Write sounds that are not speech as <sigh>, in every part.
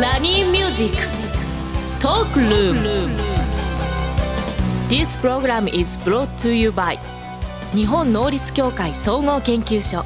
ラニーミュージックトークルーム This program is brought to you by 日本能率協会総合研究所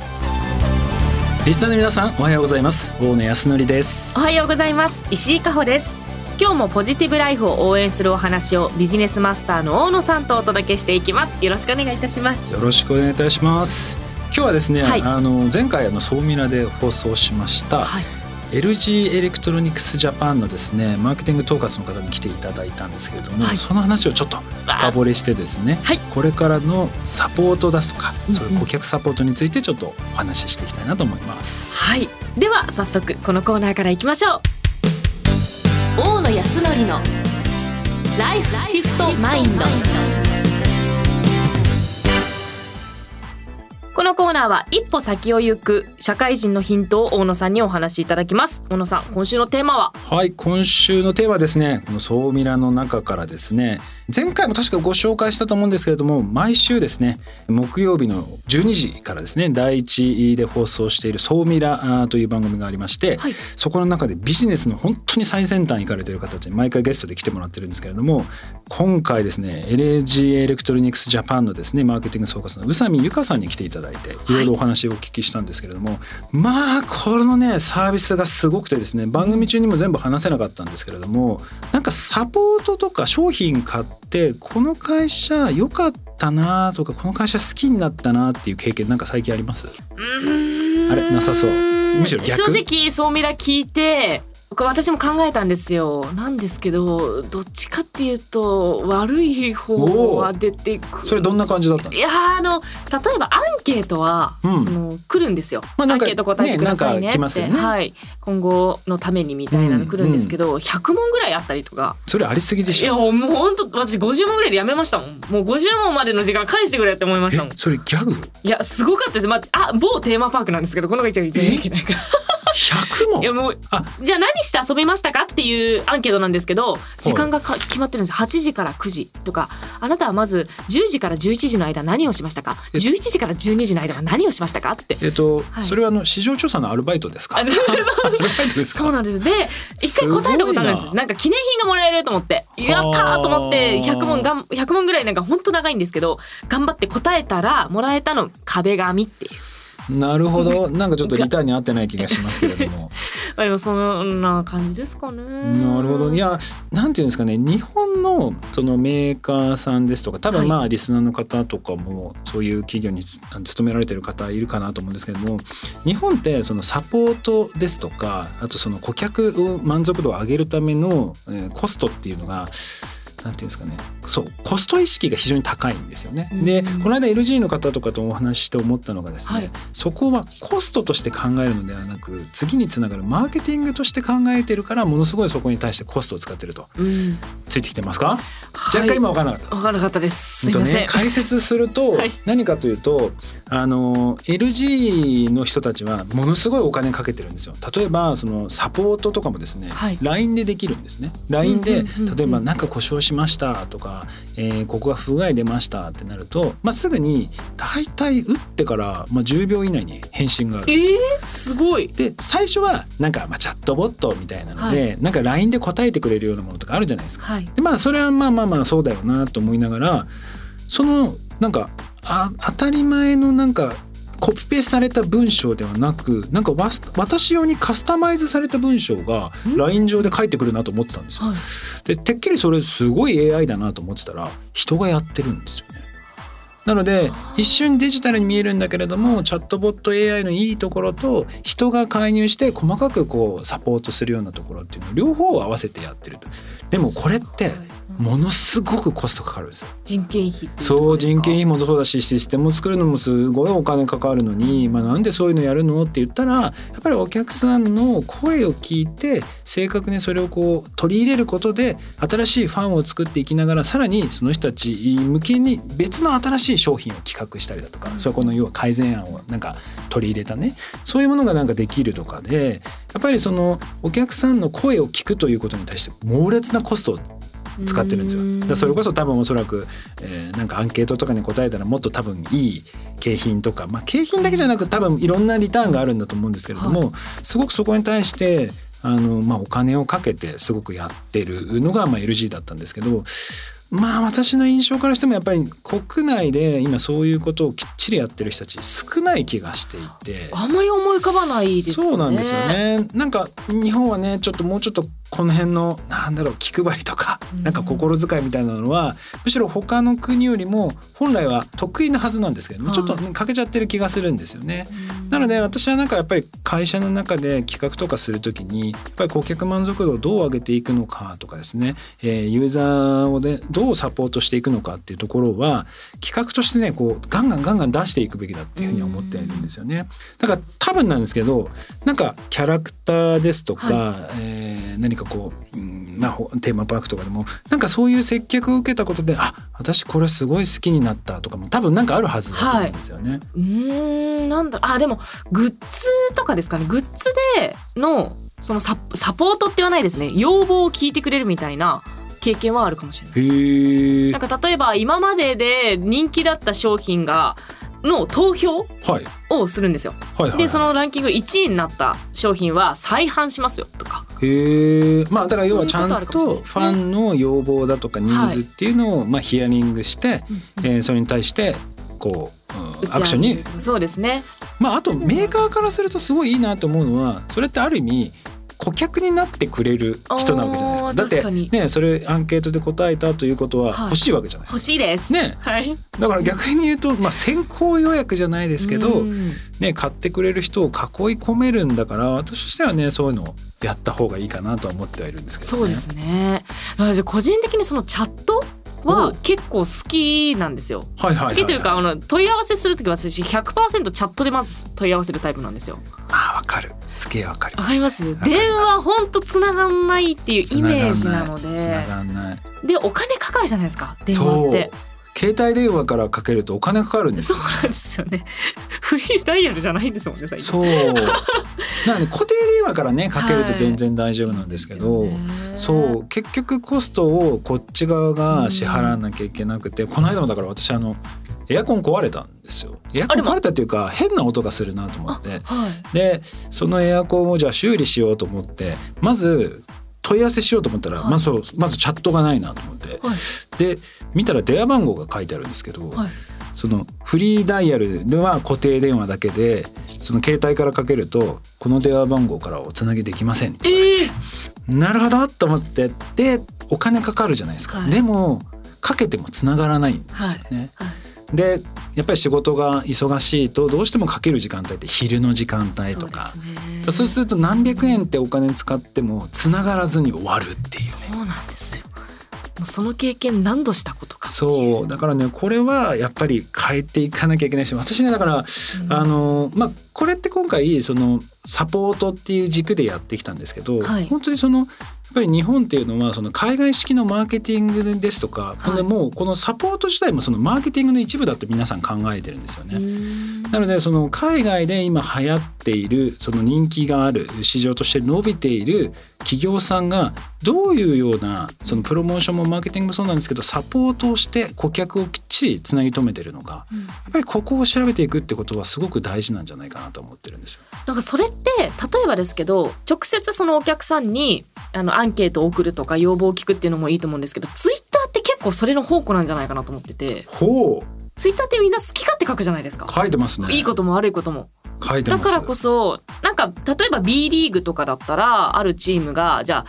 リスナーの皆さんおはようございます。大野泰敬です。おはようございます。石井加穂です。今日もポジティブライフを応援するお話をビジネスマスターの大野さんとお届けしていきます。よろしくお願いいたします。よろしくお願いいたします。今日はですね、はい。あの前回あのソーミラで放送しました、はい LG エレクトロニクスジャパンのですねマーケティング統括の方に来ていただいたんですけれども、はい。その話をちょっと深掘りしてですね、はい。これからのサポートですとか、うんうん。そういう顧客サポートについてちょっとお話ししていきたいなと思います。はい。では早速このコーナーからいきましょう。大野康則のライフシフトマインドのコーナーは一歩先を行く社会人のヒントを大野さんにお話しいただきます。大野さん今週のテーマは？はい今週のテーマはですね。このソーミラの中からですね。前回も確かご紹介したと思うんですけれども毎週ですね木曜日の12時からですね第一で放送しているソーミラという番組がありまして、はい。そこの中でビジネスの本当に最先端行かれている方たちに毎回ゲストで来てもらってるんですけれども今回ですね LG エレクトロニクスジャパンのですねマーケティング総括の宇佐美由香さんに来ていただいていろいろお話をお聞きしたんですけれども、まあこのねサービスがすごくてですね番組中にも全部話せなかったんですけれどもなんかサポートとか商品買ってこの会社良かったなとかこの会社好きになったなっていう経験なんか最近あります？あれ？なさそう。むしろ逆？正直そうミラ聞いて私も考えたんですよ。なんですけどどっちかっていうと悪い方は出てくるそれどんな感じだったの？いやーあの例えばアンケートは、うん。その来るんですよ、まあアンケート答えてくださいねって、よね。はい。今後のためにみたいなの来るんですけど、100問ぐらいあったりとか。それありすぎでいやしょ？もうもう本当私50問ぐらいでやめましたもん。もう50問までの時間返してくれって思いましたもん。えそれギャグ？いやすごかったです、まあ、あ某テーマパークなんですけどこのが一番一番い。けない <laughs> か。ら100問いやもうあ。じゃあ何して遊びましたかっていうアンケートなんですけど時間がか決まってるんです8時から9時とか。あなたはまず10時から11時の間何をしましたか？え11時から12時の間は何をしましたかって。えっと、はい。それはあの市場調査の <laughs> アルバイトですか？そうなんです。で一回答えたことあるんです。な。なんか記念品がもらえると思って。やったーと思って100問がん100問ぐらいなんか本当長いんですけど頑張って答えたらもらえたの壁紙っていうなるほど、<laughs> なんかちょっとリターンに合ってない気がしますけれども。<laughs> まあでもそんな感じですかねなるほど、いや、なんていうんですかね、日本のそのメーカーさんですとか、多分まあリスナーの方とかも、そういう企業に勤められてる方いるかなと思うんですけれども。日本ってそのサポートですとか、あとその顧客を満足度を上げるための、えーコストっていうのが。なんていうんですかね、そうコスト意識が非常に高いんですよね。でうん。この間 LG の方とかとお話しして思ったのがですね、はい。そこはコストとして考えるのではなく次につながるマーケティングとして考えてるからものすごいそこに対してコストを使ってると。うん。ついてきてますか、はい。若干今分からなかった。分からなかったです。すいません、ね、解説すると <laughs> はい。何かというと、あの LG の人たちはものすごいお金かけてるんですよ。例えばそのサポートとかもですね、はい。LINE でできるんですね。LINE で例えば何か故障しましたとか、えーここが不具合出ましたってなると、まあ、すぐに大体打ってから、まあ、10秒以内に返信があるんえですよ。ー、すごい。で最初はなんかまあチャットボットみたいなので、なんか LINE で答えてくれるようなものとかあるじゃないですか。はい。でまあそれはまあまあまあそうだよなと思いながらそのなんかあ当たり前のなんかコピペされた文章ではなくなんか私用にカスタマイズされた文章が LINE 上で返ってくるなと思ってたんですよ。はいでてっきりそれすごい AI だなと思ってたら人がやってるんですよね。なので一瞬デジタルに見えるんだけれどもチャットボット AI のいいところと人が介入して細かくこうサポートするようなところっていうのを両方を合わせてやってると。でもこれってものすごくコストかかるんですよ。人件費そう人件費もそうだしシステムを作るのもすごいお金かかるのに、まあ、なんでそういうのやるのって言ったらやっぱりお客さんの声を聞いて正確にそれをこう取り入れることで新しいファンを作っていきながらさらにその人たち向けに別の新しい商品を企画したりだとか、それはこの要は改善案をなんか取り入れたねそういうものがなんかできるとかでやっぱりそのお客さんの声を聞くということに対して猛烈なコストを使ってるんですよ。だそれこそ多分おそらく、えーなんかアンケートとかに答えたらもっと多分いい景品とか、まあ、景品だけじゃなく多分いろんなリターンがあるんだと思うんですけれども、すごくそこに対してあの、まあ、お金をかけてすごくやってるのが、まあ、LG だったんですけどまあ私の印象からしてもやっぱり国内で今そういうことをきっちりやってる人たち少ない気がしていて。あんまり思い浮かばないですね。そうなんですよね。なんか日本はねちょっともうちょっとこの辺のなんだろう気配りとかなんか心遣いみたいなのはむしろ他の国よりも本来は得意なはずなんですけどもちょっとね欠けちゃってる気がするんですよね。なので私はなんかやっぱり会社の中で企画とかするときにやっぱり顧客満足度をどう上げていくのかとかですね、えー、ユーザーをでどうサポートしていくのかっていうところは企画としてねこうガンガンガンガン出していくべきだっていうふうに思っているんですよね。だから多分なんですけどなんかキャラクターですとか、はい、えー、何かこう、うんまあ、テーマパークとかでもなんかそういう接客を受けたことであ私これすごい好きになったとかも多分なんかあるはずだと思うんですよね。はい、うんなんだあでもグッズとかですかね。グッズでのそのササポートって言わないですね。要望を聞いてくれるみたいな経験はあるかもしれない。なんか例えば今までで人気だった商品がの投票をするんですよ。はいはいはい、でそのランキング1位になった商品は再販しますよとか。へえまあだから要はちゃんとファンの要望だとかニーズっていうのをまあヒアリングして、はい、えー、それに対してこう、うん、アクションに。そうですね。まああとメーカーからするとすごいいいなと思うのはそれってある意味顧客になってくれる人なわけじゃないですか。だってねそれアンケートで答えたということは欲しいわけじゃない、はい、欲しいです。ね、はい。だから逆に言うとまあ先行予約じゃないですけど、ね買ってくれる人を囲い込めるんだから私としてはねそういうのをやった方がいいかなとは思ってはいるんですけど、ね、そうですね。個人的にそのチャットは結構好きなんですよ。好きというかあの問い合わせする時は私100%チャットでまず問い合わせるタイプなんですよ。あ。すげえわかります。わかります。電話本当つながんないっていうイメージなので。つながんない。でお金かかるじゃないですか電話って。携帯電話からかけるとお金かかるんですそうなんですよね。<laughs> フリーダイヤルじゃないんですもんね最近。そう。なんで固定電話からねかけると全然大丈夫なんですけど、はい、そう結局コストをこっち側が支払わなきゃいけなくて、この間もだから私あのエアコン壊れたんですよ。エアコン壊れたっていうか変な音がするなと思って、はい、でそのエアコンをじゃあ修理しようと思ってまず問い合わせしようと思ったら、はい、まずまずチャットがないなと思って、はい、で見たら電話番号が書いてあるんですけど、はい、そのフリーダイヤルでは固定電話だけでその携帯からかけるとこの電話番号からおつなぎできませんって、えー、なるほどと思って。でお金かかるじゃないですか、でもかけてもつながらないんですよね。でやっぱり仕事が忙しいとどうしてもかける時間帯って昼の時間帯とか。そうすると何百円ってお金使ってもつながらずに終わるっていう、ね、そうなんですよ。もうその経験何度したことかそう。だからねこれはやっぱり変えていかなきゃいけないし私ねだから、うん、あのまあこれって今回そのサポートっていう軸でやってきたんですけど、はい、本当にそのっぱり日本っていうのはその海外式のマーケティングですとか、はい、もうこのサポート自体もそのマーケティングの一部だと皆さん考えてるんですよね。なのでその海外で今流行っているその人気がある市場として伸びている企業さんがどういうようなそのプロモーションもマーケティングもそうなんですけどサポートをして顧客をきっちりつなぎ止めてるのか、うん、やっぱりここを調べていくってことはすごく大事なんじゃないかなと思ってるんですよ。なんかそれって例えばですけど直接そのお客さんにあのアンケートを送るとか要望を聞くっていうのもいいと思うんですけどツイッターって結構それの宝庫なんじゃないかなと思ってて。ほうツイッターってみんな好き勝手書くじゃないですか。書いてますね。いいことも悪いことも。だからこそなんか例えば B リーグとかだったらあるチームがじゃあ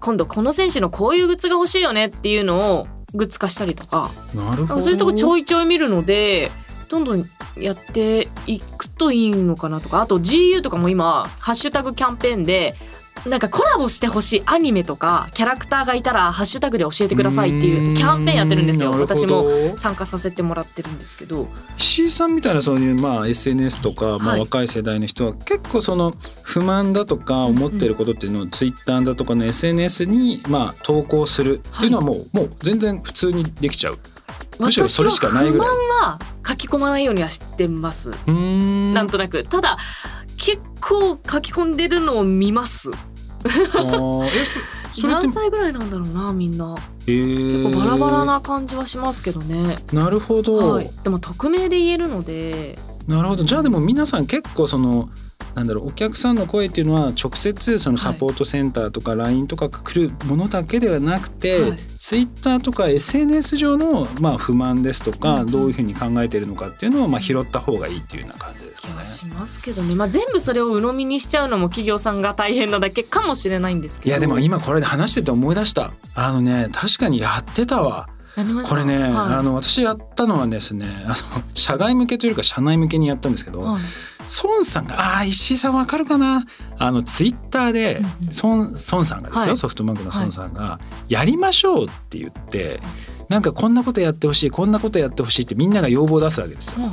今度この選手のこういうグッズが欲しいよねっていうのをグッズ化したりとかなるほどそういうとこちょいちょい見るのでどんどんやっていくといいのかなとかあと GU とかも今ハッシュタグキャンペーンでなんかコラボしてほしいアニメとかキャラクターがいたらハッシュタグで教えてくださいっていうキャンペーンやってるんですよ。私も参加させてもらってるんですけど。石井さんみたいなそういうまあ SNS とか、まあ、若い世代の人は結構その不満だとか思ってることっていうのをツイッターだとかの SNS にまあ投稿するっていうのはもう,、もう全然普通にできちゃう。むしろそれしかないぐらい。不満は書き込まないようにはしてます。なんとなく。ただ結構書き込んでるのを見ます。何歳ぐらいなんだろうなみんな、えー、結構バラバラな感じはしますけどね。なるほど、はい、でも匿名で言えるので。なるほど。じゃあでも皆さん結構そのなんだろうお客さんの声っていうのは直接そのサポートセンターとか LINE とか来るものだけではなくて、はい、Twitter とか SNS 上のまあ不満ですとか、どういうふうに考えているのかっていうのをまあ拾った方がいいっていうような感じですかね。しますけどね、まあ、全部それを鵜呑みにしちゃうのも企業さんが大変なだけかもしれないんですけど。いやでも今これで話してて思い出した。あのね確かにやってたわ。これね、はい、あの私やったのはですねあの社外向けというか社内向けにやったんですけど、はい、孫さんがあ石井さんわかるかなあのツイッターで孫,、孫さんがですよ、はい、ソフトバンクの孫さんが「やりましょう」って言って。なんかこんなことやってほしいこんなことやってほしいってみんなが要望を出すわけですよ。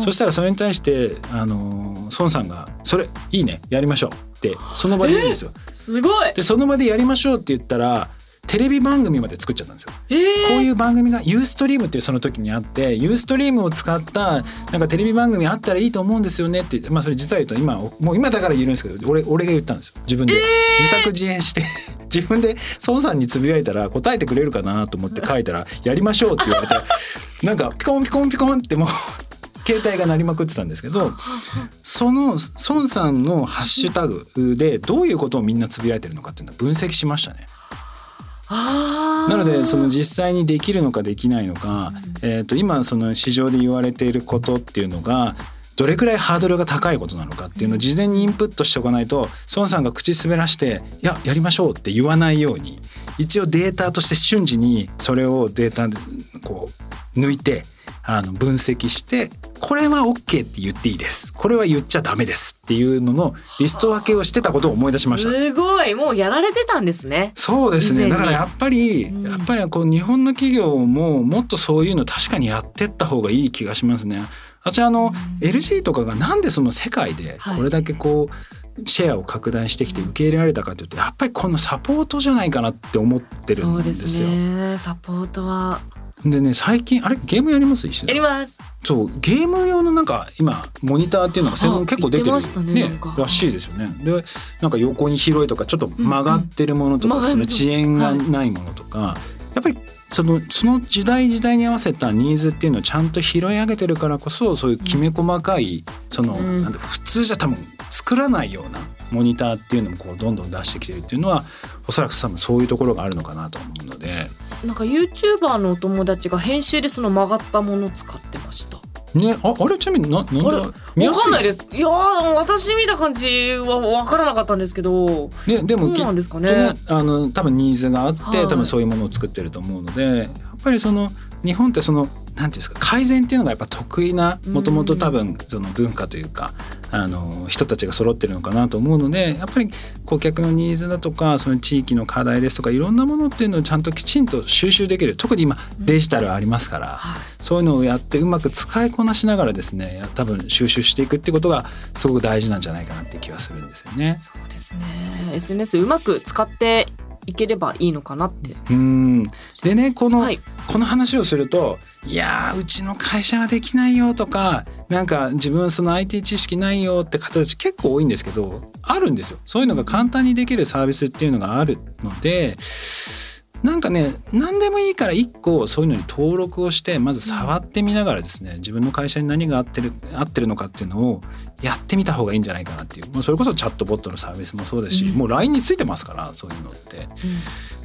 そしたらそれに対してあの孫さんが「それいいねやりましょう」ってその場で言うんですよ。すごいでその場でやりましょうって言ったらテレビ番組まで作っちゃったんですよ、えー、こういう番組がユーストリームっていうその時にあってユーストリームを使ったなんかテレビ番組あったらいいと思うんですよねってまあそれ実は言うと今もう今だから言えるんですけど俺俺が言ったんですよ。自分で、自作自演して <laughs> 自分で孫さんにつぶやいたら答えてくれるかなと思って書いたら「やりましょう」って言われて <laughs> なんかピコンピコンピコンってもう携帯が鳴りまくってたんですけどその孫さんのハッシュタグでどういうことをみんなつぶやいてるのかっていうのを分析しましたね。なのでその実際にできるのかできないのか、えー、と今その市場で言われていることっていうのがどれくらいハードルが高いことなのかっていうのを事前にインプットしておかないと孫さんが口滑らして「いややりましょう」って言わないように一応データとして瞬時にそれをデータでこう抜いてあの分析してこれは OK って言っていいです。これは言っちゃダメですっていうののリスト分けをしてたことを思い出しました。すごい。もうやられてたんですね。そうですね。だからやっぱり、うん、やっぱりこう日本の企業ももっとそういうの確かにやってった方がいい気がしますね。私あの、うん、LG とかがなんでその世界でこれだけこう、シェアを拡大してきて受け入れられたかというとやっぱりこのサポートじゃないかなって思ってるんですよ。そうですね。サポートは。でね最近あれ？ゲームやります？一緒やります。そう。ゲーム用のなんか今モニターっていうのが専門結構出てる。ね、ね、らしいですよね。でなんか横に広いとかちょっと曲がってるものとか、うんうん、その遅延がないものとか、はい、やっぱりそのその時代時代に合わせたニーズっていうのをちゃんと拾い上げてるからこそそういうきめ細かいその、うん普通じゃ多分作らないようなモニターっていうのもこうどんどん出してきてるっていうのはおそらく多分そういうところがあるのかなと思うので。なんか YouTuber のお友達が編集でその曲がったものを使ってました。ね、ああれちなみにななんでわかんないです。いや私見た感じは分からなかったんですけど、ね、でもなんですかねあの多分ニーズがあって、はい、多分そういうものを作ってると思うのでやっぱりその日本ってそのなんていうんですか改善っていうのがやっぱ得意なもともと多分その文化というかあの人たちが揃ってるのかなと思うのでやっぱり顧客のニーズだとかその地域の課題ですとかいろんなものっていうのをちゃんときちんと収集できる。特に今デジタルありますから、そういうのをやってうまく使いこなしながらですね多分収集していくってことがすごく大事なんじゃないかなっていう気はするんですよね。そうですね。SNS うまく使っていければいいのかなって。うん。でねこの、はい、この話をすると「いやうちの会社はできないよ」とかなんか自分その IT 知識ないよって方たち結構多いんですけどあるんですよ。そういうのが簡単にできるサービスっていうのがあるのでなんかね何でもいいから1個そういうのに登録をしてまず触ってみながらですね自分の会社に何が合ってる合ってるのかっていうのをやってみた方がいいんじゃないかなっていう。もうそれこそチャットボットのサービスもそうですし、うん、もう LINE についてますからそういうのって、うん、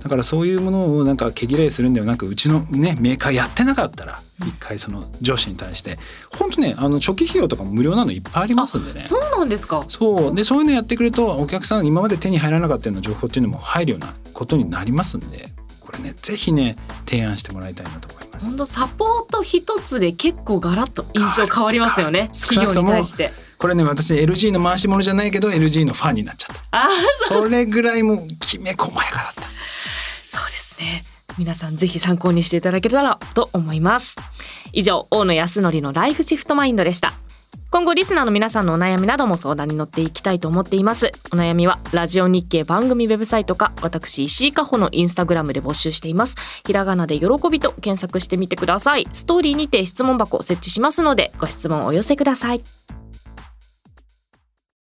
だからそういうものをなんか毛嫌いするんではなくうちのねメーカーやってなかったら一回その上司に対して本当ねあの初期費用とかも無料なのいっぱいありますんでね。そうなんですか。そう。でそういうのやってくるとお客さん今まで手に入らなかったような情報っていうのも入るようなことになりますんでこれねぜひね提案してもらいたいなと思います。本当サポート一つで結構ガラッと印象変わりますよね。企業に対して。これね私 LG の回し物じゃないけど LG のファンになっちゃった。あそれぐらいもきめ細やかだったね。皆さんぜひ参考にしていただけたらと思います。以上大野康則のライフシフトマインドでした。今後リスナーの皆さんのお悩みなども相談に乗っていきたいと思っています。お悩みはラジオ日経番組ウェブサイトか私石井加穂のインスタグラムで募集しています。ひらがなで喜びと検索してみてください。ストーリーにて質問箱を設置しますのでご質問をお寄せください。